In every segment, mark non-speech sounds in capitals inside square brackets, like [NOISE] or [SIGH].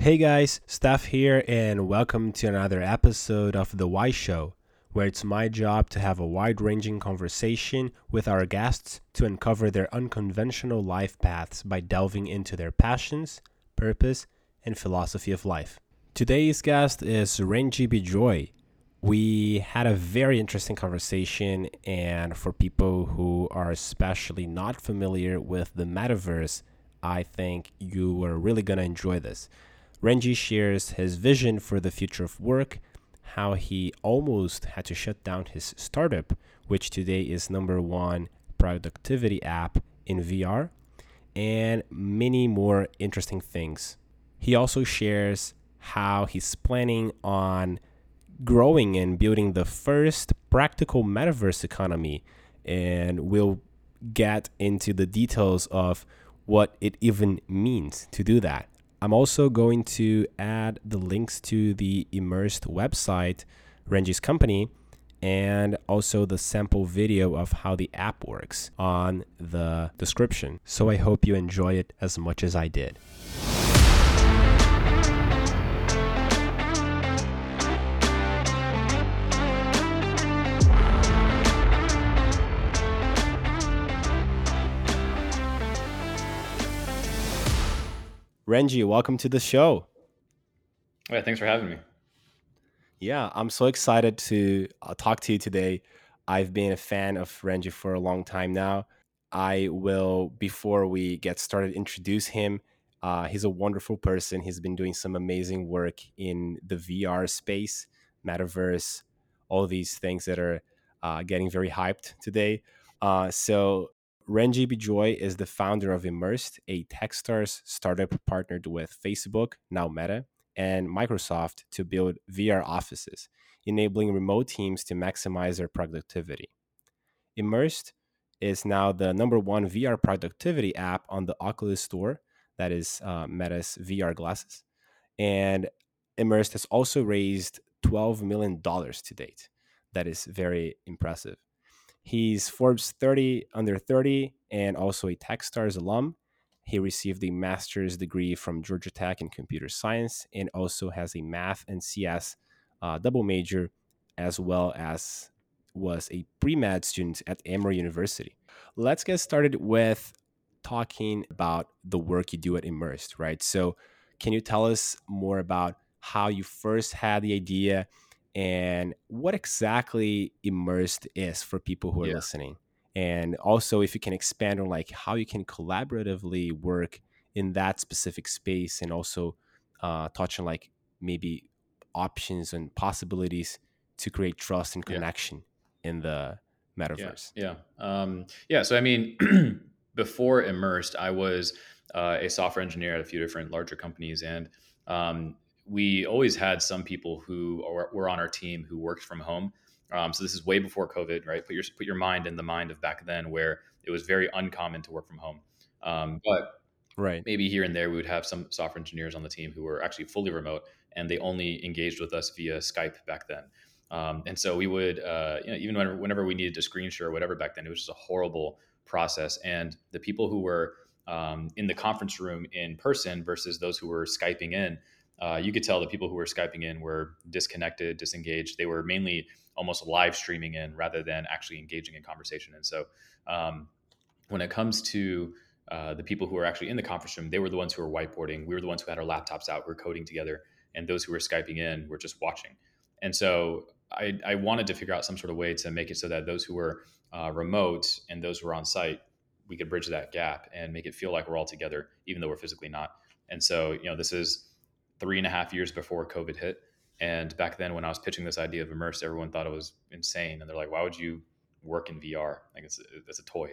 Hey guys, Steph here, and welcome to another episode of The Why Show, where it's my job to have a wide ranging conversation with our guests to uncover their unconventional life paths by delving into their passions, purpose, and philosophy of life. Today's guest is Renji Bijoy. We had a very interesting conversation, and for people who are especially not familiar with the metaverse, I think you are really going to enjoy this. Renji shares his vision for the future of work, how he almost had to shut down his startup, which today is number one productivity app in VR, and many more interesting things. He also shares how he's planning on growing and building the first practical metaverse economy, and we'll get into the details of what it even means to do that. I'm also going to add the links to the Immersed website, Renji's company, and also the sample video of how the app works on the description. So I hope you enjoy it as much as I did. Renji, welcome to the show. Yeah, thanks for having me. Yeah, I'm so excited to uh, talk to you today. I've been a fan of Renji for a long time now. I will, before we get started, introduce him. Uh, he's a wonderful person. He's been doing some amazing work in the VR space, metaverse, all these things that are uh, getting very hyped today. Uh, so Renji Bijoy is the founder of Immersed, a Techstars startup partnered with Facebook, now Meta, and Microsoft to build VR offices, enabling remote teams to maximize their productivity. Immersed is now the number one VR productivity app on the Oculus Store, that is uh, Meta's VR glasses. And Immersed has also raised $12 million to date. That is very impressive. He's Forbes 30 under 30 and also a Techstars alum. He received a master's degree from Georgia Tech in computer science and also has a math and CS uh, double major, as well as was a pre med student at Emory University. Let's get started with talking about the work you do at Immersed, right? So, can you tell us more about how you first had the idea and what exactly immersed is for people who are yeah. listening and also if you can expand on like how you can collaboratively work in that specific space and also uh, touch on like maybe options and possibilities to create trust and connection yeah. in the metaverse yeah yeah, um, yeah so i mean [CLEARS THROAT] before immersed i was uh, a software engineer at a few different larger companies and um, we always had some people who are, were on our team who worked from home. Um, so this is way before COVID, right? Put your put your mind in the mind of back then, where it was very uncommon to work from home. Um, but right, maybe here and there we would have some software engineers on the team who were actually fully remote, and they only engaged with us via Skype back then. Um, and so we would, uh, you know, even whenever, whenever we needed to screen share or whatever back then, it was just a horrible process. And the people who were um, in the conference room in person versus those who were skyping in uh, you could tell the people who were skyping in were disconnected, disengaged. They were mainly almost live streaming in rather than actually engaging in conversation. And so, um, when it comes to uh, the people who were actually in the conference room, they were the ones who were whiteboarding. We were the ones who had our laptops out, we are coding together, and those who were skyping in were just watching. And so, I, I wanted to figure out some sort of way to make it so that those who were uh, remote and those who were on site, we could bridge that gap and make it feel like we're all together, even though we're physically not. And so, you know, this is three and a half years before COVID hit. And back then, when I was pitching this idea of immersed, everyone thought it was insane, and they're like, "Why would you work in VR? Like it's it's a toy."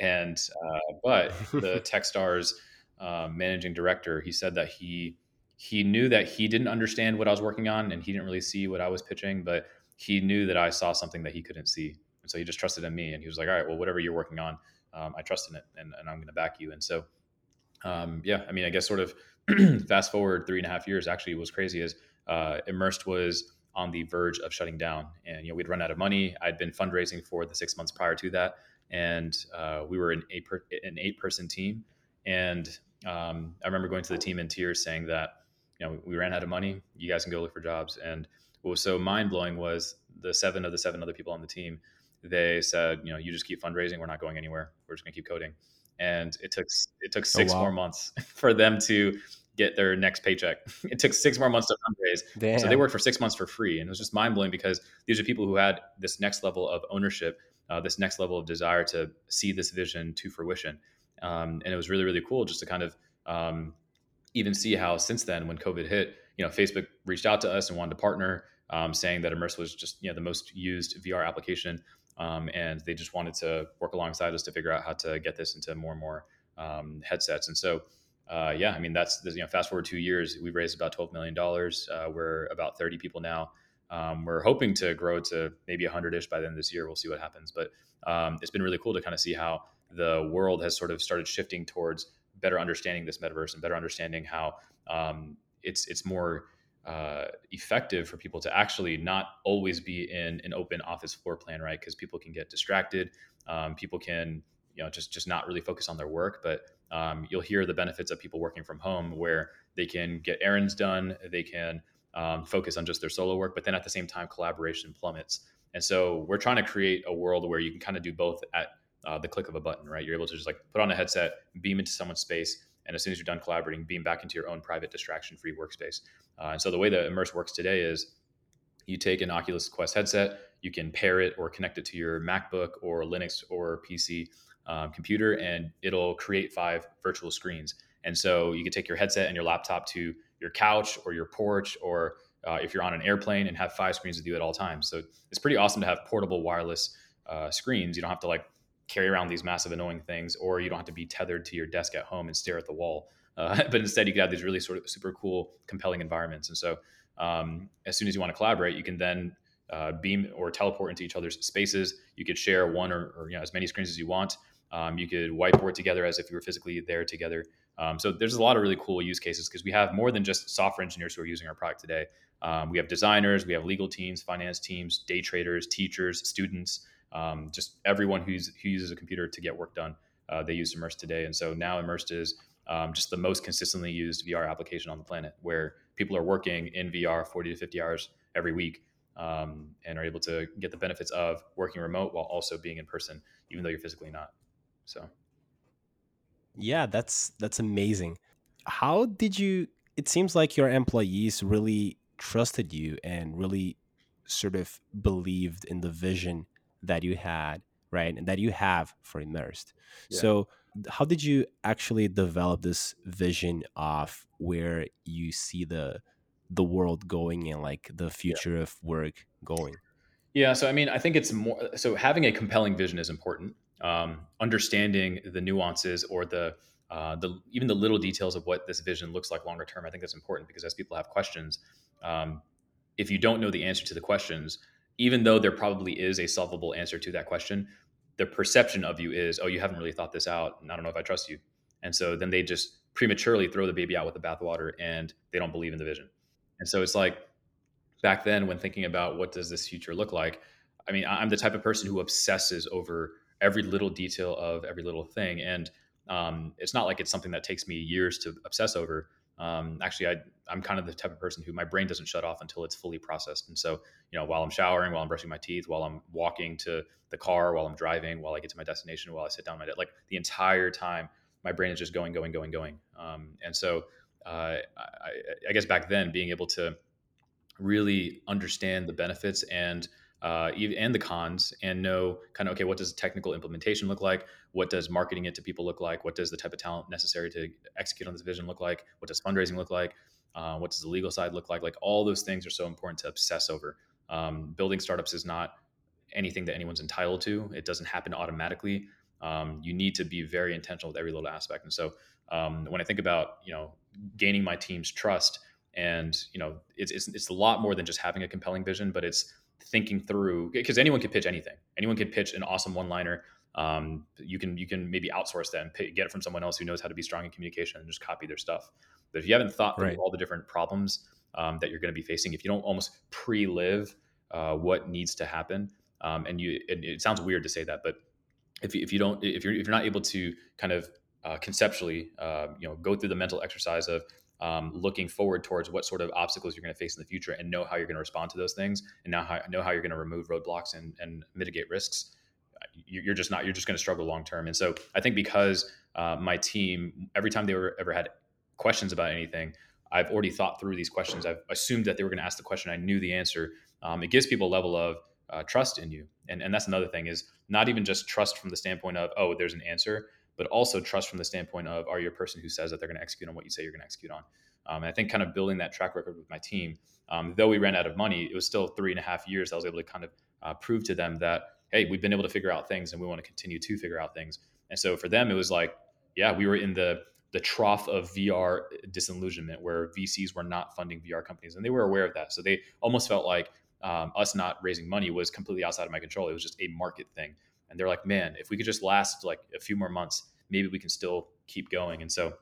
And uh, but [LAUGHS] the TechStars uh, managing director, he said that he he knew that he didn't understand what I was working on, and he didn't really see what I was pitching, but he knew that I saw something that he couldn't see, and so he just trusted in me. And he was like, "All right, well, whatever you're working on, um, I trust in it, and, and I'm going to back you." And so, um, yeah, I mean, I guess sort of [CLEARS THROAT] fast forward three and a half years, actually, was crazy is uh, Immersed was on the verge of shutting down, and you know we'd run out of money. I'd been fundraising for the six months prior to that, and uh, we were an eight per, an eight person team. And um, I remember going to the team in tears, saying that you know, we ran out of money. You guys can go look for jobs. And what was so mind blowing was the seven of the seven other people on the team. They said, you know, you just keep fundraising. We're not going anywhere. We're just going to keep coding. And it took it took oh, six oh, wow. more months [LAUGHS] for them to get their next paycheck. [LAUGHS] It took six more months to fundraise. Damn. So they worked for six months for free. And it was just mind blowing because these are people who had this next level of ownership, uh, this next level of desire to see this vision to fruition. Um, and it was really, really cool just to kind of um, even see how since then, when COVID hit, you know, Facebook reached out to us and wanted to partner, um, saying that Immersed was just you know the most used VR application, um, and they just wanted to work alongside us to figure out how to get this into more and more um, headsets. And so, uh, yeah, I mean that's you know, fast forward two years, we've raised about twelve million dollars. Uh, we're about thirty people now. Um, we're hoping to grow to maybe 100ish by the end of this year. We'll see what happens, but um, it's been really cool to kind of see how the world has sort of started shifting towards better understanding this metaverse and better understanding how um, it's it's more uh, effective for people to actually not always be in an open office floor plan, right? Because people can get distracted. Um, people can you know just just not really focus on their work, but um, you'll hear the benefits of people working from home where they can get errands done, they can um, focus on just their solo work, but then at the same time, collaboration plummets. And so we're trying to create a world where you can kind of do both at uh, the click of a button, right? You're able to just like put on a headset, beam into someone's space, and as soon as you're done collaborating, beam back into your own private distraction-free workspace. Uh, and so the way that Immersed works today is you take an Oculus Quest headset, you can pair it or connect it to your MacBook or Linux or PC um, computer, and it'll create five virtual screens. And so you can take your headset and your laptop to your couch or your porch, or uh, if you're on an airplane, and have five screens with you at all times. So it's pretty awesome to have portable wireless uh, screens. You don't have to like carry around these massive annoying things, or you don't have to be tethered to your desk at home and stare at the wall. Uh, [LAUGHS] but instead, you could have these really sort of super cool, compelling environments. And so, um, as soon as you want to collaborate, you can then uh, beam or teleport into each other's spaces. You could share one or, or you know as many screens as you want. Um, you could whiteboard together as if you were physically there together. Um, so there's a lot of really cool use cases because we have more than just software engineers who are using our product today. Um, we have designers, we have legal teams, finance teams, day traders, teachers, students um, just everyone who's who uses a computer to get work done, uh, they use Immersed today. And so now Immersed is um, just the most consistently used VR application on the planet, where people are working in VR 40 to 50 hours every week um, and are able to get the benefits of working remote while also being in person, even though you're physically not. So, yeah, that's that's amazing. How did you? It seems like your employees really trusted you and really sort of believed in the vision that you had right and that you have for immersed yeah. so how did you actually develop this vision of where you see the the world going and like the future yeah. of work going yeah so i mean i think it's more so having a compelling vision is important um, understanding the nuances or the uh, the even the little details of what this vision looks like longer term i think that's important because as people have questions um, if you don't know the answer to the questions even though there probably is a solvable answer to that question, the perception of you is, oh, you haven't really thought this out, and I don't know if I trust you. And so then they just prematurely throw the baby out with the bathwater, and they don't believe in the vision. And so it's like back then when thinking about what does this future look like, I mean, I'm the type of person who obsesses over every little detail of every little thing, and um, it's not like it's something that takes me years to obsess over. Um, actually, I, I'm kind of the type of person who my brain doesn't shut off until it's fully processed. And so, you know, while I'm showering, while I'm brushing my teeth, while I'm walking to the car, while I'm driving, while I get to my destination, while I sit down my like the entire time, my brain is just going, going, going, going. Um, and so, uh, I, I guess back then, being able to really understand the benefits and uh, and the cons and know kind of okay what does technical implementation look like what does marketing it to people look like? What does the type of talent necessary to execute on this vision look like? What does fundraising look like? Uh, what does the legal side look like? Like all those things are so important to obsess over. Um, building startups is not anything that anyone's entitled to. It doesn't happen automatically. Um, you need to be very intentional with every little aspect. And so um, when i think about you know gaining my team's trust and you know it's, it's, it's a lot more than just having a compelling vision but it's thinking through because anyone can pitch anything. Anyone can pitch an awesome one-liner. Um, you can you can maybe outsource that and pay, get it from someone else who knows how to be strong in communication and just copy their stuff. But if you haven't thought through right. all the different problems um, that you're going to be facing, if you don't almost pre-live uh, what needs to happen, um, and you it, it, sounds weird to say that, but if you, if you don't if you're if you're not able to kind of uh, conceptually uh, you know go through the mental exercise of um, looking forward towards what sort of obstacles you're going to face in the future and know how you're going to respond to those things and now how, know how you're going to remove roadblocks and, and mitigate risks you're just not you're just going to struggle long term and so i think because uh, my team every time they were ever had questions about anything i've already thought through these questions. I've assumed that they were going to ask the question i knew the answer. Um, it gives people a level of uh, trust in you. And, and that's another thing is not even just trust from the standpoint of oh there's an answer but also trust from the standpoint of are you a person who says that they're going to execute on what you say you're going to execute on? Um, and i think kind of building that track record with my team um, though we ran out of money it was still three and a half years i was able to kind of uh, prove to them that hey we've been able to figure out things and we want to continue to figure out things and so for them it was like yeah we were in the the trough of VR disillusionment where VCs were not funding VR companies and they were aware of that. So they almost felt like um, us not raising money was completely outside of my control. It was just a market thing. And they're like, man, if we could just last like a few more months, maybe we can still keep going. And so,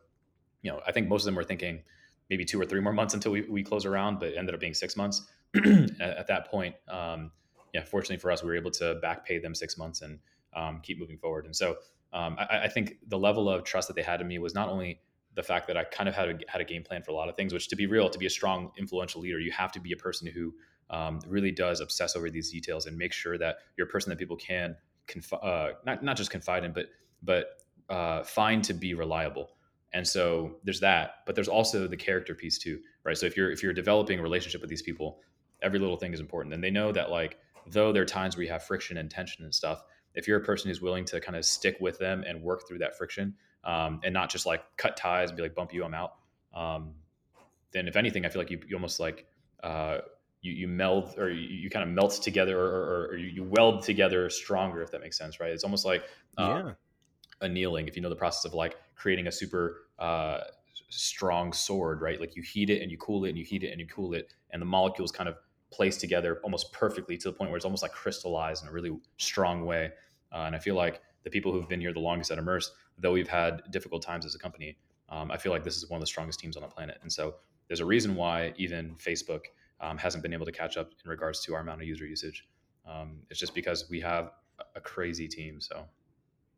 you know, I think most of them were thinking maybe two or three more months until we, we close around, but ended up being six months [CLEARS THROAT] at, at, that point. Um, yeah, fortunately for us, we were able to back pay them six months and um, keep moving forward. And so um, I, I, think the level of trust that they had in me was not only the fact that I kind of had a, had a game plan for a lot of things, which to be real, to be a strong, influential leader, you have to be a person who um, really does obsess over these details and make sure that you're a person that people can conf- uh, not not just confide in, but but uh, find to be reliable. And so there's that, but there's also the character piece too, right? So if you're if you're developing a relationship with these people, every little thing is important, and they know that like though there are times where you have friction and tension and stuff, if you're a person who's willing to kind of stick with them and work through that friction um, and not just like cut ties and be like bump you i'm out um, then if anything i feel like you, you almost like uh, you, you meld or you, you kind of melt together or, or, or, you weld together stronger if that makes sense right it's almost like uh, yeah. annealing if you know the process of like creating a super uh, strong sword right like you heat it and you cool it and you heat it and you cool it and the molecules kind of placed together almost perfectly to the point where it's almost like crystallized in a really strong way. Uh, and I feel like the people who've been here the longest at Immersed, though we've had difficult times as a company, um, I feel like this is one of the strongest teams on the planet. And so there's a reason why even Facebook um, hasn't been able to catch up in regards to our amount of user usage. Um, it's just because we have a crazy team. So,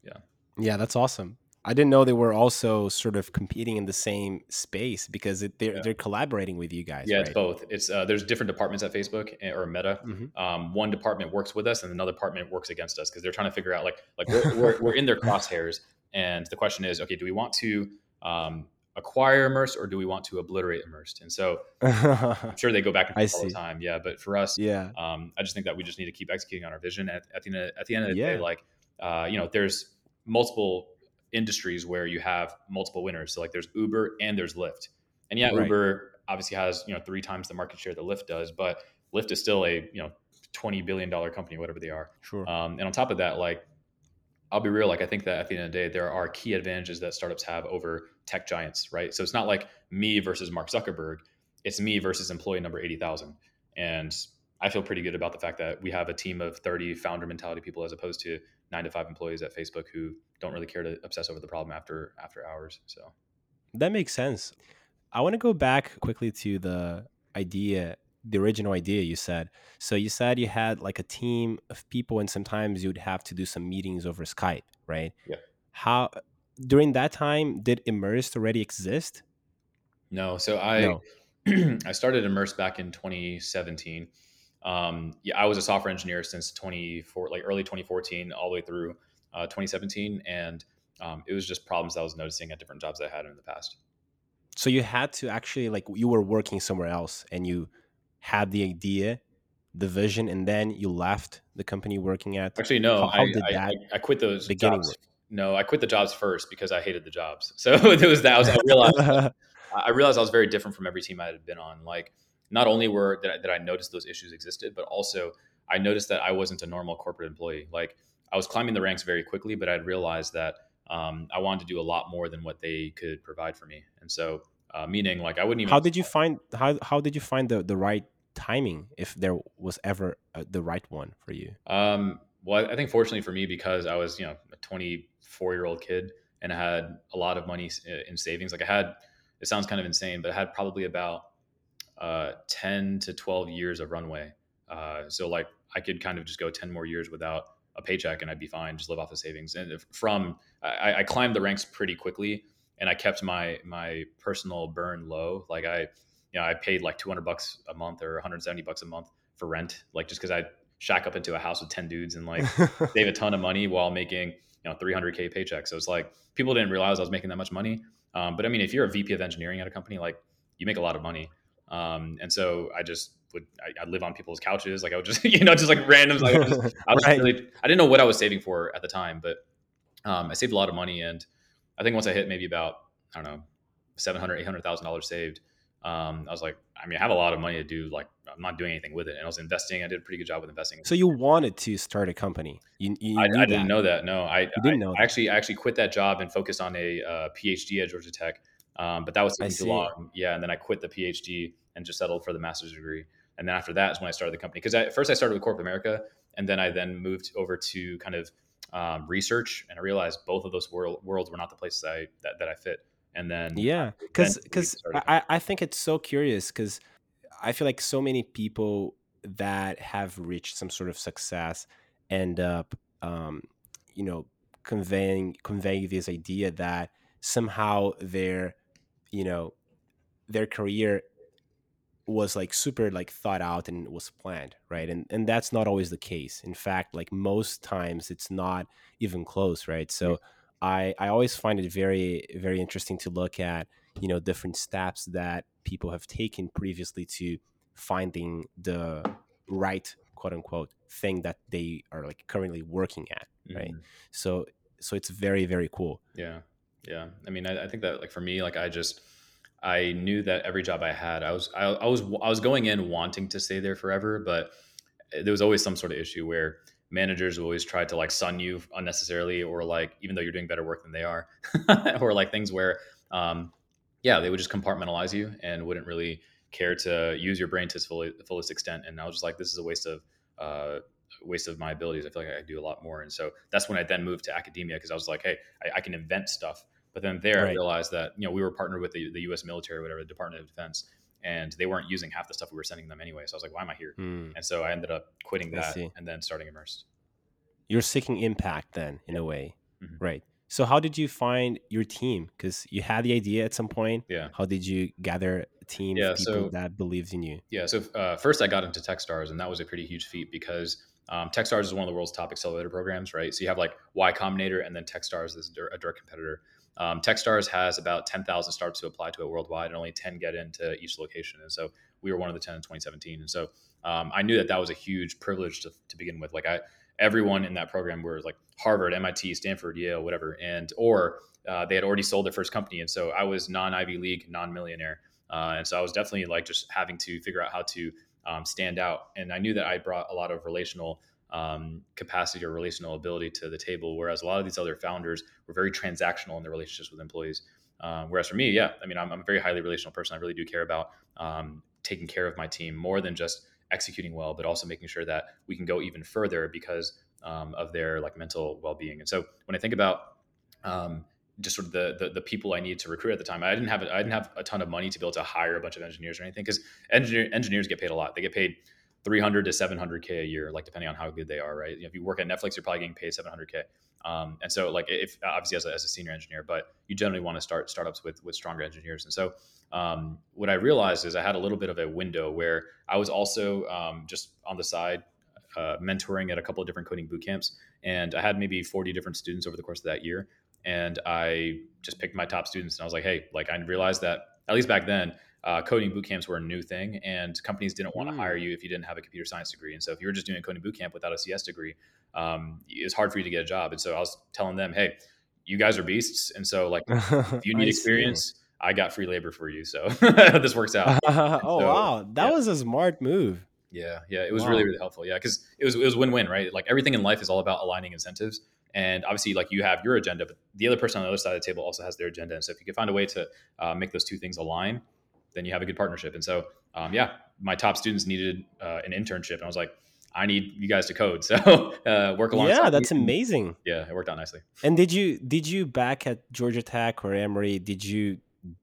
yeah. Yeah, that's awesome. I didn't know they were also sort of competing in the same space because it, they're yeah. they're collaborating with you guys. Yeah, right? it's both. It's uh, there's different departments at Facebook eh, or Meta. Mm-hmm. Um, one department works with us, and another department works against us because they're trying to figure out like like we're, we're, we're, in their crosshairs, and the question is, okay, do we want to um, acquire immersed or do we want to obliterate immersed? And so I'm [LAUGHS] sure they go back and forth all the time. Yeah, but for us, yeah, um, I just think that we just need to keep executing on our vision. At, at the end of, at the end of the yeah. day, like uh, you know, there's multiple industries where you have multiple winners. So like there's Uber and there's Lyft. And yeah, right. Uber obviously has, you know, three times the market share that Lyft does, but Lyft is still a, you know, 20 billion dollar company, whatever they are. Sure. Um, and on top of that, like I'll be real, like I think that at the end of the day, there are key advantages that startups have over tech giants, right? So it's not like me versus Mark Zuckerberg, it's me versus employee number 80,000. And I feel pretty good about the fact that we have a team of 30 founder mentality people as opposed to nine to five employees at Facebook who don't really care to obsess over the problem after after hours. So that makes sense. I want to go back quickly to the idea, the original idea you said. So you said you had like a team of people, and sometimes you'd have to do some meetings over Skype, right? Yeah. How during that time did Immersed already exist? No. So I no. [CLEARS THROAT] I started Immersed back in 2017 um, yeah, I was a software engineer since 24, like early 2014, all the way through uh, 2017, and um, it was just problems I was noticing at different jobs I had in the past. So you had to actually like you were working somewhere else, and you had the idea, the vision, and then you left the company working at. Actually, no, how, how I, did I, that I, I quit those beginning jobs. Work? No, I quit the jobs first because I hated the jobs. [LAUGHS] So [LAUGHS] it was that I, was, I realized [LAUGHS] I realized I was very different from every team I had been on. Like not only were that I, that I noticed those issues existed, but also I noticed that I wasn't a normal corporate employee. Like I was climbing the ranks very quickly, but I'd realized that um, I wanted to do a lot more than what they could provide for me. And so, uh, meaning like I wouldn't even. How did you find how how did you find the the right timing if there was ever a, the right one for you? Um, well, I think fortunately for me because I was you know a 24 year old kid and I had a lot of money in savings. Like I had, it sounds kind of insane, but I had probably about uh, 10 to 12 years of runway. Uh, so like I could kind of just go 10 more years without a paycheck and I'd be fine, just live off of savings. And from, I, I climbed the ranks pretty quickly. and I kept my my personal burn low. Like I, you know, I paid like 200 bucks a month or 170 bucks a month for rent, like just because I shack up into a house with 10 dudes and like [LAUGHS] save a ton of money while making you know 300k paycheck. So it's like people didn't realize I was making that much money. Um, but I mean, if you're a VP of engineering at a company, like you make a lot of money. Um, and so I just would I, would live on people's couches, like I would just [LAUGHS] you know just like random. Like I, was, I, was right. really, I didn't know what I was saving for at the time, but um, I saved a lot of money, and I think once I hit maybe about I don't know seven hundred, eight hundred thousand dollars saved, um, I was like, I mean, I have a lot of money to do. Like, I'm not doing anything with it. And I was investing. I did a pretty good job with investing. So you wanted to start a company? You, you I, I didn't know that. No, I, didn't know. I actually, I actually quit that job and focused on a uh, PhD at Georgia Tech. Um, but that was taking too long. Yeah, and then I quit the PhD and just settled for the master's degree. And then after that is when I started the company. Because at first I started with Corporate America, and then I then moved over to kind of um, research, and I realized both of those world, worlds were not the places I that, that I fit and then yeah because because I, I think it's so curious because i feel like so many people that have reached some sort of success end up um, you know conveying conveying this idea that somehow their you know their career was like super like thought out and was planned right? And and that's not always the case. In fact like most times it's not even close right? So I, I always find it very very interesting to look at you know different steps that people have taken previously to finding the right quote unquote thing that they are like currently working at right? Mm-hmm. so so it's very very cool. Yeah yeah i mean I, I, think that like for me like i just i knew that every job i had i was I, I was i was going in wanting to stay there forever but there was always some sort of issue where managers always try to like sun you unnecessarily or like even though you're doing better work than they are [LAUGHS] or like things where um yeah they would just compartmentalize you and wouldn't really care to use your brain to its full, fullest extent. And i was just like this is a waste of uh waste of my abilities. I feel like i could do a lot more. And so that's when i then moved to academia because i was like hey I, I, can invent stuff but then there right. i realized that you know we were partnered with the, the us military or whatever the department of defense and they weren't using half the stuff we were sending them anyway. So I was like, why am I here? Mm. And so I ended up quitting that and then starting Immersed. You're seeking impact then, in a way, mm-hmm. right? So how did you find your team? Because you had the idea at some point. Yeah. How did you gather a team yeah, people so, that believes in you? Yeah. So uh, first, I got into TechStars, and that was a pretty huge feat because um, TechStars is one of the world's top accelerator programs, right? So you have like Y Combinator, and then TechStars is a direct competitor. Um, TechStars has about 10,000 startups to apply to it worldwide, and only 10 get into each location. And so we were one of the 10 in 2017. And so um, I knew that that was a huge privilege to, to begin with. Like I, everyone in that program were like Harvard, MIT, Stanford, Yale, whatever, and or uh, they had already sold their first company, and so I was non Ivy League, non millionaire, uh, and so I was definitely like just having to figure out how to um, stand out. And I knew that I brought a lot of relational um, capacity or relational ability to the table, whereas a lot of these other founders were very transactional in their relationships with employees. Um, whereas for me, yeah, I mean, I'm, I'm, a very highly relational person. I really do care about um, taking care of my team more than just executing well, but also making sure that we can go even further because um, of their like mental well-being. And so when I think about um, just sort of the, the, the people I needed to recruit at the time, I didn't have I didn't have a ton of money to be able to hire a bunch of engineers or anything because engineer, engineers get paid a lot. They get paid 300 to 700k a year, like depending on how good they are, right? If you work at Netflix, you're probably getting paid 700k. Um, and so, like, if obviously as a, as a, senior engineer, but you generally want to start startups with with stronger engineers. And so, um, what I realized is I had a little bit of a window where I was also um, just on the side uh, mentoring at a couple of different coding boot camps, and I had maybe 40 different students over the course of that year. And I just picked my top students, and I was like, hey, like I realized that at least back then, uh, coding boot camps were a new thing, and companies didn't want to hire mm. you if you didn't have a computer science degree. And so, if you were just doing a coding boot camp without a CS degree, um, it's hard for you to get a job. And so, I was telling them, hey, you guys are beasts, and so like [LAUGHS] if you need experience. See. I got free labor for you, so [LAUGHS] this works out. [LAUGHS] oh so, wow, that yeah. was a smart move. Yeah, yeah, it was wow. really really helpful. Yeah, because it was it was win win, right? Like everything in life is all about aligning incentives, and obviously, like you have your agenda, but the other person on the other side of the table also has their agenda. And so, if you can find a way to uh, make those two things align, then you have a good partnership. And so, um, yeah, my top students needed uh, an internship, and I was like, I need you guys to code. [LAUGHS] So uh, work along. Yeah, that's amazing. Yeah, it worked out nicely. And did you did you back at Georgia Tech or Emory? Did you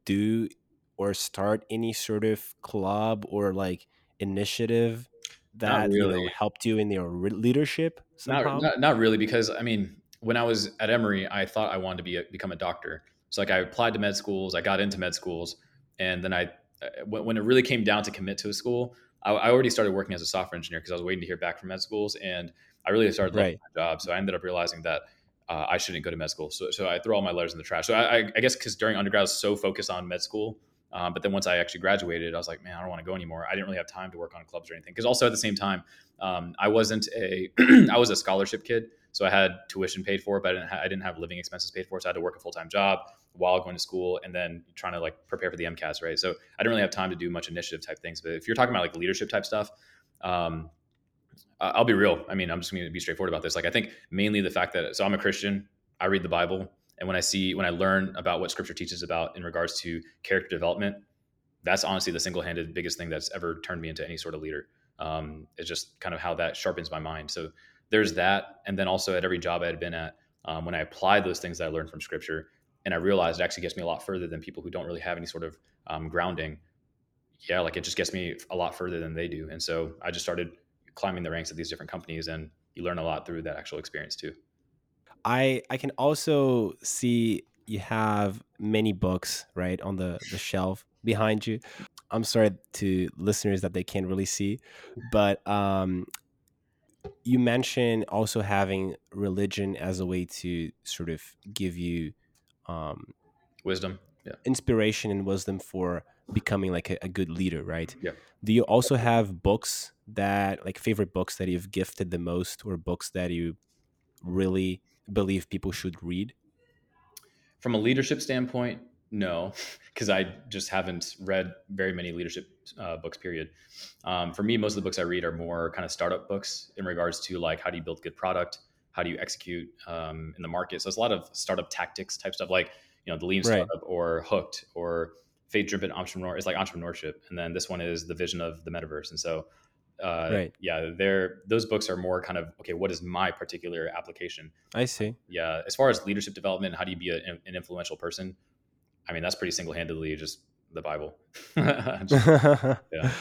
do or start any sort of club or like initiative that really. you know, helped you in your leadership? Not, not, not really, because I mean, when I was at Emory, I thought I wanted to be a, become a doctor. So like I applied to med schools, I got into med schools, and then I uh, when it really came down to commit to a school, I, I already started working as a software engineer because I was waiting to hear back from med schools, and I really started loving Right. my job. So I ended up realizing that uh, I shouldn't go to med school. So, so I threw all my letters in the trash. So I, I, I guess because during undergrad, I was so focused on med school. Um, but then once I actually graduated, I was like, man, I don't want to go anymore. I didn't really have time to work on clubs or anything. Because also at the same time, um, I wasn't a, [CLEARS THROAT] I was a scholarship kid, so I had tuition paid for, but I didn't, ha- I didn't have living expenses paid for. So I had to work a full time job while going to school and then trying to like prepare for the MCATs, right? So I didn't really have time to do much initiative type things. But if you're talking about like leadership type stuff, um, I'll be real. I mean, I'm just going to be straightforward about this. Like, I think mainly the fact that so I'm a Christian, I read the Bible, and when I see when I learn about what Scripture teaches about in regards to character development, that's honestly the single-handed biggest thing that's ever turned me into any sort of leader. Um, it's just kind of how that sharpens my mind. So there's that, and then also at every job I had been at, um, when I applied those things that I learned from Scripture, and I realized it actually gets me a lot further than people who don't really have any sort of um, grounding. Yeah, like it just gets me a lot further than they do, and so I just started climbing the ranks of these different companies, and you learn a lot through that actual experience too. I I can also see you have many books right on the the shelf behind you. I'm sorry to listeners that they can't really see, but um, you mentioned also having religion as a way to sort of give you um, Wisdom, yeah, inspiration and wisdom for becoming like a, a good leader, right? yeah. Do you also have books that like favorite books that you've gifted the most, or books that you really believe people should read? From a leadership standpoint, no, [LAUGHS] because I just haven't read very many leadership uh, books. Period. Um, for me, most of the books I read are more kind of startup books in regards to like how do you build good product, how do you execute um, in the market. So it's a lot of startup tactics type stuff, like you know the lean Right. startup or Hooked or Faith Driven Entrepreneur. It's like entrepreneurship, and then this one is the vision of the metaverse. And so, uh, Right. yeah, they're those books are more kind of okay. What is my particular application? I see. yeah, as far as leadership development, how do you be a, an influential person? I mean, that's pretty single handedly just the Bible. [LAUGHS] Just- [LAUGHS] yeah.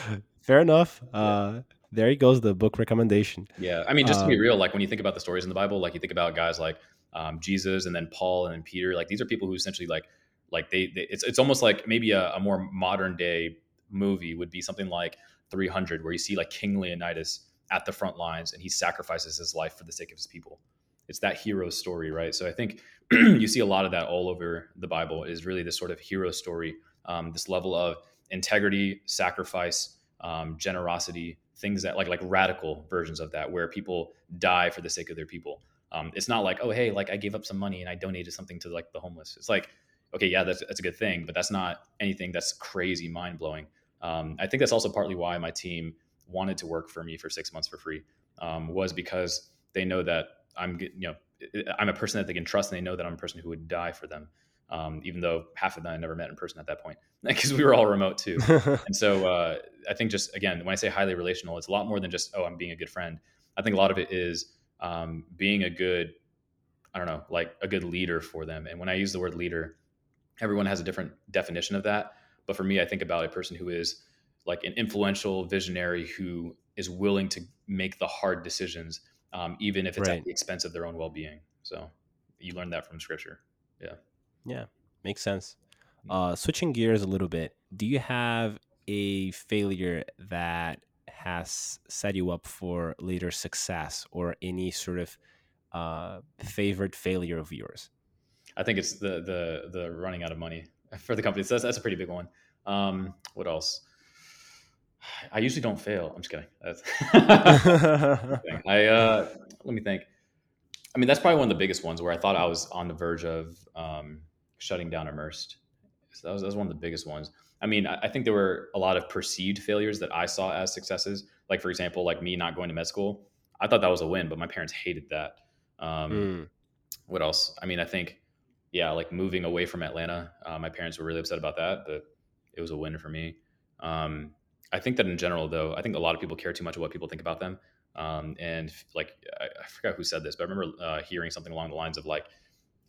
Fair enough. Uh, there he goes, the book recommendation. yeah, I mean, just to be Um, real, like when you think about the stories in the Bible, like you think about guys like um, Jesus and then Paul and then Peter, like these are people who essentially like, like they, they it's it's almost like maybe a, a more modern day movie would be something like 300, where you see like King Leonidas at the front lines and he sacrifices his life for the sake of his people. It's that hero story, right? So I think [CLEARS THROAT] you see a lot of that all over the Bible. Is really this sort of hero story, um, this level of integrity, sacrifice, um, generosity, things that like like radical versions of that, where people die for the sake of their people. Um, it's not like, oh hey, like I gave up some money and I donated something to like the homeless. It's like, okay, yeah, that's that's a good thing, but that's not anything that's crazy mind blowing. Um, I think that's also partly why my team wanted to work for me for six months for free um, was because they know that I'm you know I'm a person that they can trust and they know that I'm a person who would die for them. Um, even though half of them I never met in person at that point [LAUGHS] because we were all remote too. [LAUGHS] And so uh, I think just again, when I say highly relational, it's a lot more than just oh, I'm being a good friend. I think a lot of it is um, being a good, I don't know, like a good leader for them. And when I use the word leader, everyone has a different definition of that. But for me, I think about a person who is like an influential visionary who is willing to make the hard decisions, um, even if it's Right. at the expense of their own well-being. So you learn that from scripture. yeah, makes sense. Uh, switching gears a little bit, do you have a failure that has set you up for later success or any sort of uh, favorite failure of yours? I think it's the the the running out of money [LAUGHS] for the company. So that's, that's a pretty big one. Um, what else? [SIGHS] I usually don't fail. I'm just kidding. [LAUGHS] [LAUGHS] I uh, let me think. I mean, that's probably one of the biggest ones where I thought I was on the verge of um, shutting down Immersed. So that was, that was one of the biggest ones. I mean, I, I think there were a lot of perceived failures that I saw as successes. Like, for example, like me not going to med school. I thought that was a win, but my parents hated that. Um, Mm, what else? I mean, I think, yeah, like moving away from Atlanta, uh, my parents were really upset about that, but it was a win for me. Um, I think that in general, though, I think a lot of people care too much what people think about them. Um, and like, I, I forgot who said this, but I remember uh, hearing something along the lines of like,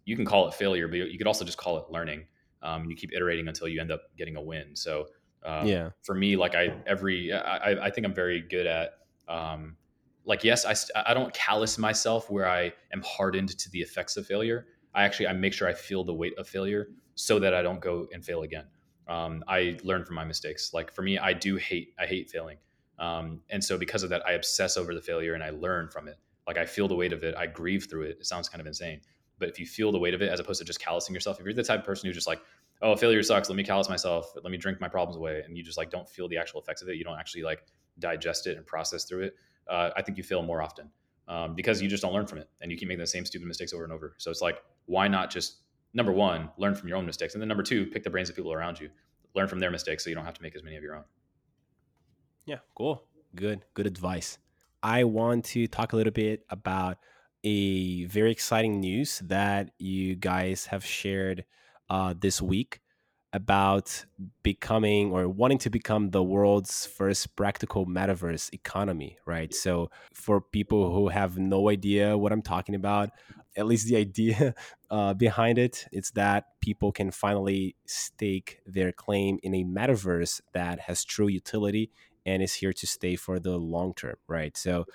you can call it failure, but you could also just call it learning. Um, and you keep iterating until you end up getting a win. So, uh, yeah, for me, like I every I, I- I think I'm very good at um, like yes, I I don't callous myself where I am hardened to the effects of failure. I actually I make sure I feel the weight of failure so that I don't go and fail again. Um, I learn from my mistakes. Like for me, I do hate I hate failing, um, and so because of that, I obsess over the failure and I learn from it. Like I feel the weight of it, I grieve through it. It sounds kind of insane, but if you feel the weight of it, as opposed to just callousing yourself, if you're the type of person who's just like, oh, failure sucks, let me callous myself, let me drink my problems away, and you just like don't feel the actual effects of it, you don't actually like digest it and process through it. Uh, I think you fail more often um, because you just don't learn from it, and you keep making the same stupid mistakes over and over. So it's like, why not just number one, learn from your own mistakes, and then number two, pick the brains of people around you, learn from their mistakes, so you don't have to make as many of your own. Yeah, cool, good, good advice. I want to talk a little bit about a very exciting news that you guys have shared uh, this week about becoming or wanting to become the world's first practical metaverse economy, right? So, for people who have no idea what I'm talking about, at least the [LAUGHS] idea uh, behind it, it's that people can finally stake their claim in a metaverse that has true utility and is here to stay for the long term, right? So,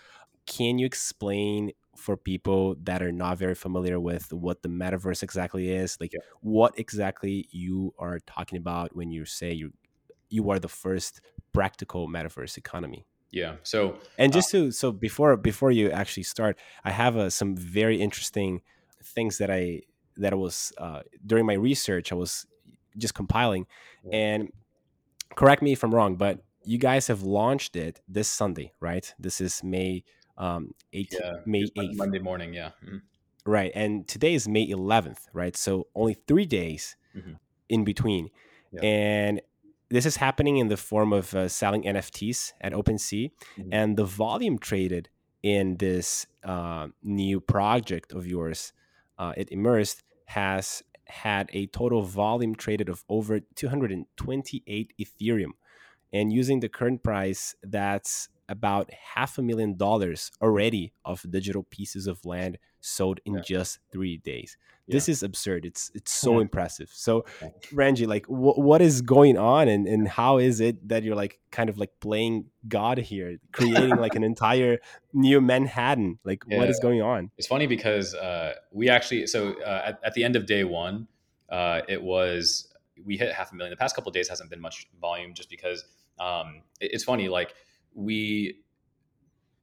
can you explain for people that are not very familiar with what the metaverse exactly is like yeah. what exactly you are talking about when you say you you are the first practical metaverse economy yeah so and just uh, to so before before you actually start i have uh, some very interesting things that i that I was uh, during my research i was just compiling yeah. and correct me if i'm wrong but you guys have launched it this sunday right this is may um, 8, yeah, May 8th. Monday morning, yeah. Mm-hmm. Right. And today is May 11th, right? So only three days mm-hmm. in between. Yeah. And this is happening in the form of uh, selling NFTs at OpenSea. Mm-hmm. And the volume traded in this uh, new project of yours, uh, it immersed, has had a total volume traded of over 228 Ethereum. And using the current price, that's about half a million dollars already of digital pieces of land sold in yeah. just three days. Yeah. This is absurd. It's it's so yeah. [LAUGHS] impressive. So, Renji, like, wh- what is going on, and and how is it that you're like kind of like playing God here, creating like an [LAUGHS] entire new Manhattan? Like, what is going on? It's funny because uh, we actually so uh, at, at the end of day one, uh, it was we hit half a million. The past couple days hasn't been much volume just because um, it, it's funny like we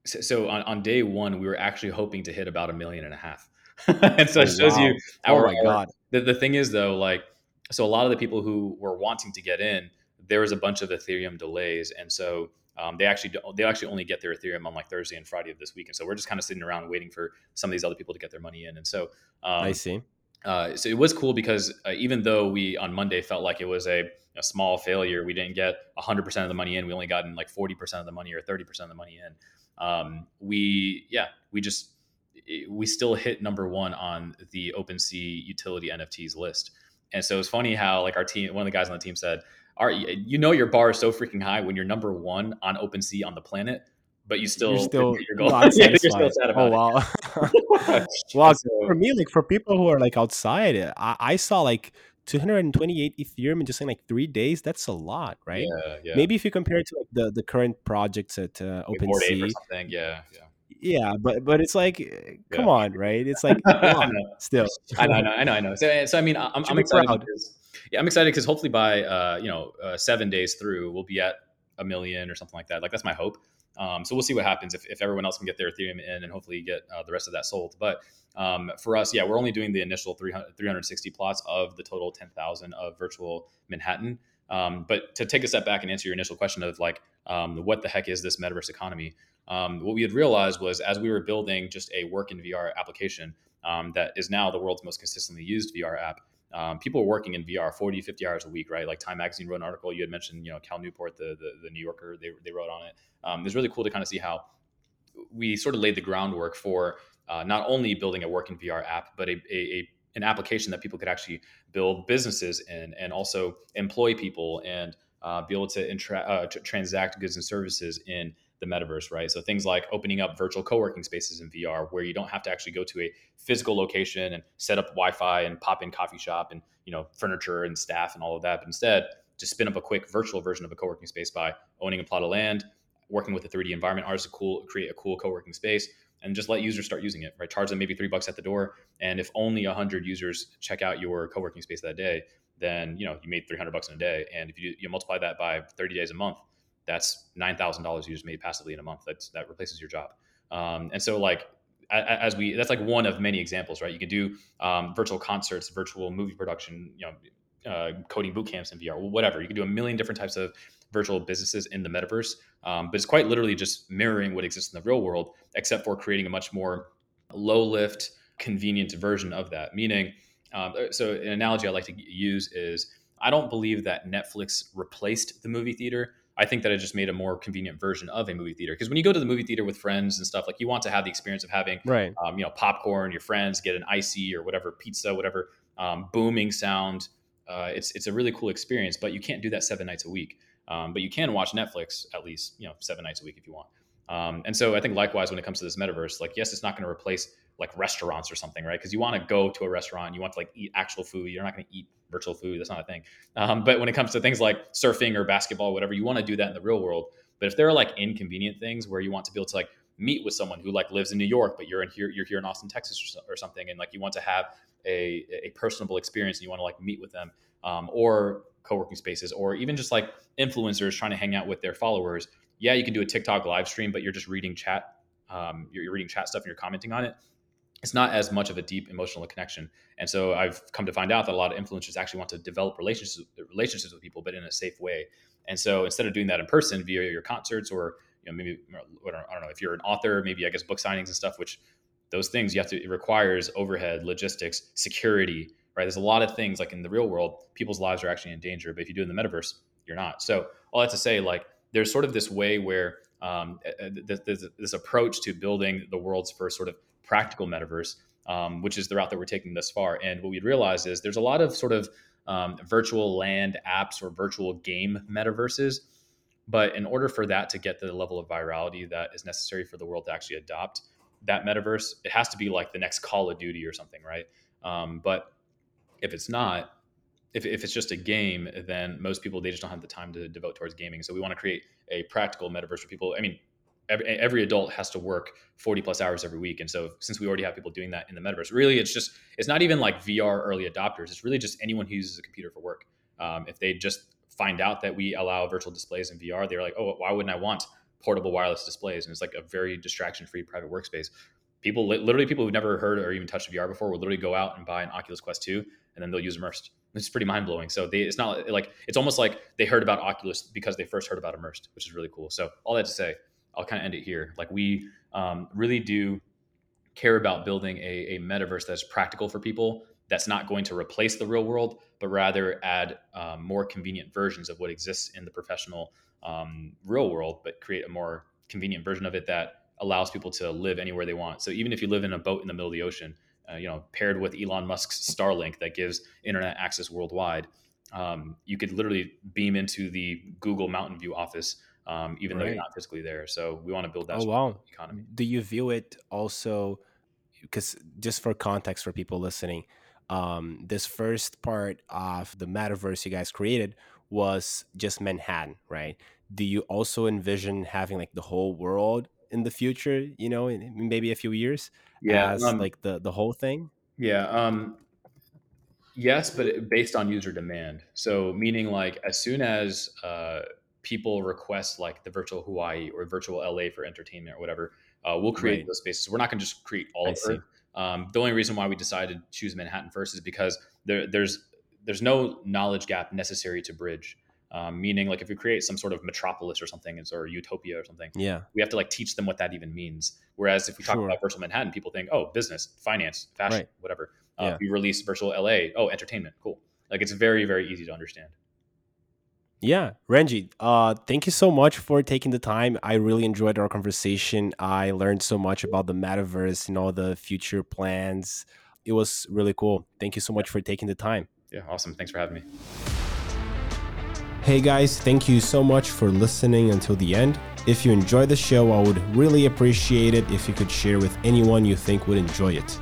so on, on day one we were actually hoping to hit about a million and a half. [LAUGHS] And so oh, it shows wow. you our, oh my god. The, the thing is though like so a lot of the people who were wanting to get in there was a bunch of ethereum delays. And so um, they actually they actually only get their ethereum on like thursday and friday of this week. And so we're just kind of sitting around waiting for some of these other people to get their money in. And so um, i see. uh, so it was cool because uh, even though we on monday felt like it was a a small failure. We didn't get 100% of the money in. We only got in like 40% of the money or 30% of the money in. Um, we, yeah, we just, we still hit number one on the OpenSea utility NFTs list. And so it's funny how like our team, one of the guys on the team said, "Are you know your bar is so freaking high when you're number one on OpenSea on the planet, but you still you're still your goal. [LAUGHS] Yeah, you're still sad about oh wow, [LAUGHS] [LAUGHS] well so, for me like for people who are like outside, I, I saw like 228 Ethereum in just in like three days, that's a lot, right? Yeah, yeah. Maybe if you compare it to like the, the current projects at uh, OpenSea. Yeah, yeah. Yeah, but but it's like, eh, come yeah. on, right? It's like [LAUGHS] I still. I know, I know, I know, I know. So, so I mean, I'm, I'm excited. Because, yeah, I'm excited because hopefully by uh, you know uh, seven days through, we'll be at a million or something like that. Like that's my hope. Um, so we'll see what happens if, if everyone else can get their Ethereum in and hopefully get uh, the rest of that sold. But um, for us, yeah, we're only doing the initial 300, 360 plots of the total 10,000 of virtual Manhattan. Um, but to take a step back and answer your initial question of like, um, what the heck is this metaverse economy? Um, what we had realized was as we were building just a work in VR application um, that is now the world's most consistently used VR app, um, people are working in VR 40, 50 hours a week, right? Like Time Magazine wrote an article. You had mentioned, you know, Cal Newport, the, the, the New Yorker, they, they wrote on it. Um, it's really cool to kind of see how we sort of laid the groundwork for uh, not only building a working VR app, but a, a, a, an application that people could actually build businesses in and also employ people and uh, be able to, intra- uh, to transact goods and services in the metaverse, right? So things like opening up virtual co-working spaces in VR where you don't have to actually go to a physical location and set up Wi-Fi and pop in coffee shop and you know furniture and staff and all of that, but instead just spin up a quick virtual version of a co-working space by owning a plot of land, working with a 3D environment artist to cool create a cool co-working space and just let users start using it, right? Charge them maybe three bucks at the door. And if only 100 users check out your co working space that day, then you know you made 300 bucks in a day. And if you, you multiply that by 30 days a month, that's $9,000 you just made passively in a month. That's, that replaces your job. Um, and so like, as we, that's like one of many examples, right? You can do um, virtual concerts, virtual movie production, you know, uh, coding boot camps in VR, whatever. You can do a million different types of virtual businesses in the metaverse. Um, but it's quite literally just mirroring what exists in the real world, except for creating a much more low lift, convenient version of that. Meaning, um, so an analogy I like to use is I don't believe that Netflix replaced the movie theater. I think that it just made a more convenient version of a movie theater. Because when you go to the movie theater with friends and stuff, like you want to have the experience of having, right. um, you know, popcorn, your friends get an icy or whatever pizza, whatever um, booming sound. Uh, it's it's a really cool experience, but you can't do that seven nights a week. Um, but you can watch Netflix at least, you know, seven nights a week if you want. Um, and so I think likewise when it comes to this metaverse, like yes, it's not going to replace like restaurants or something, right? Because you want to go to a restaurant, you want to like eat actual food. You're not going to eat virtual food. That's not a thing. Um, but when it comes to things like surfing or basketball, whatever, you want to do that in the real world. But if there are like inconvenient things where you want to be able to like meet with someone who like lives in New York, but you're in here, you're here in Austin, Texas, or, or something, and like you want to have a, a personable experience and you want to like meet with them, um, or co-working spaces, or even just like influencers trying to hang out with their followers. Yeah, you can do a TikTok live stream, but you're just reading chat. Um, you're, reading chat stuff and you're commenting on it it's not as much of a deep emotional connection. And so I've come to find out that a lot of influencers actually want to develop relationships relationships with people, but in a safe way. And so instead of doing that in person via your concerts or you know maybe I don't know if you're an author, maybe I guess book signings and stuff, which those things you have to it requires overhead, logistics, security, right? There's a lot of things like in the real world, people's lives are actually in danger, but if you do in the metaverse, you're not. So all that to say, like there's sort of this way where um, this, this approach to building the world's first sort of practical metaverse, um, which is the route that we're taking thus far. And what we realize is there's a lot of sort of um, virtual land apps or virtual game metaverses. But in order for that to get the level of virality that is necessary for the world to actually adopt that metaverse, it has to be like the next Call of Duty or something, right? Um, but if it's not, if, if it's just a game, then most people they just don't have the time to devote towards gaming. So we want to create a practical metaverse for people. I mean, every, every adult has to work 40 plus hours every week. And so since we already have people doing that in the metaverse really it's just it's not even like vr early adopters. It's really just anyone who uses a computer for work. Um, if they just find out that we allow virtual displays in vr they're like oh why wouldn't i want portable wireless displays? And it's like a very distraction free private workspace. People literally people who've never heard or even touched vr before will literally go out and buy an oculus quest 2 and then they'll use immersed it's pretty mind blowing. So they, it's not like it's almost like they heard about Oculus because they first heard about immersed, which is really cool. So all that to say, I'll kind of end it here. Like we um, really do care about building a, a metaverse that's practical for people that's not going to replace the real world, but rather add um, more convenient versions of what exists in the professional um, real world, but create a more convenient version of it that allows people to live anywhere they want. So even if you live in a boat in the middle of the ocean, uh, you know, paired with Elon Musk's Starlink that gives internet access worldwide, um, you could literally beam into the Google Mountain View office um, even right. though you're not physically there. So we want to build that. Oh wow! Economy. Do you view it also? Because just for context for people listening, um, this first part of the metaverse you guys created was just Manhattan, right? Do you also envision having like the whole world in the future? You know, in maybe a few years, yeah, as um, like the the whole thing. Yeah. Um, yes, but based on user demand. So meaning like as soon as uh, people request like the virtual Hawaii or virtual LA for entertainment or whatever, uh, we'll create right. those spaces. We're not going to just create all I of it. Um, the only reason why we decided to choose Manhattan first is because there, there's there's no knowledge gap necessary to bridge. Um, meaning, like if you create some sort of metropolis or something, or utopia or something, yeah, we have to like teach them what that even means. Whereas if we talk sure. about virtual Manhattan, people think, oh, business, finance, fashion, right. whatever. Uh, yeah. We release virtual LA, oh, entertainment, cool. Like it's very very easy to understand. Yeah, Renji, uh, thank you so much for taking the time. I really enjoyed our conversation. I learned so much about the metaverse and all the future plans. It was really cool. Thank you so much for taking the time. Yeah, awesome. Thanks for having me. Hey guys, thank you so much for listening until the end. If you enjoy the show, I would really appreciate it if you could share with anyone you think would enjoy it.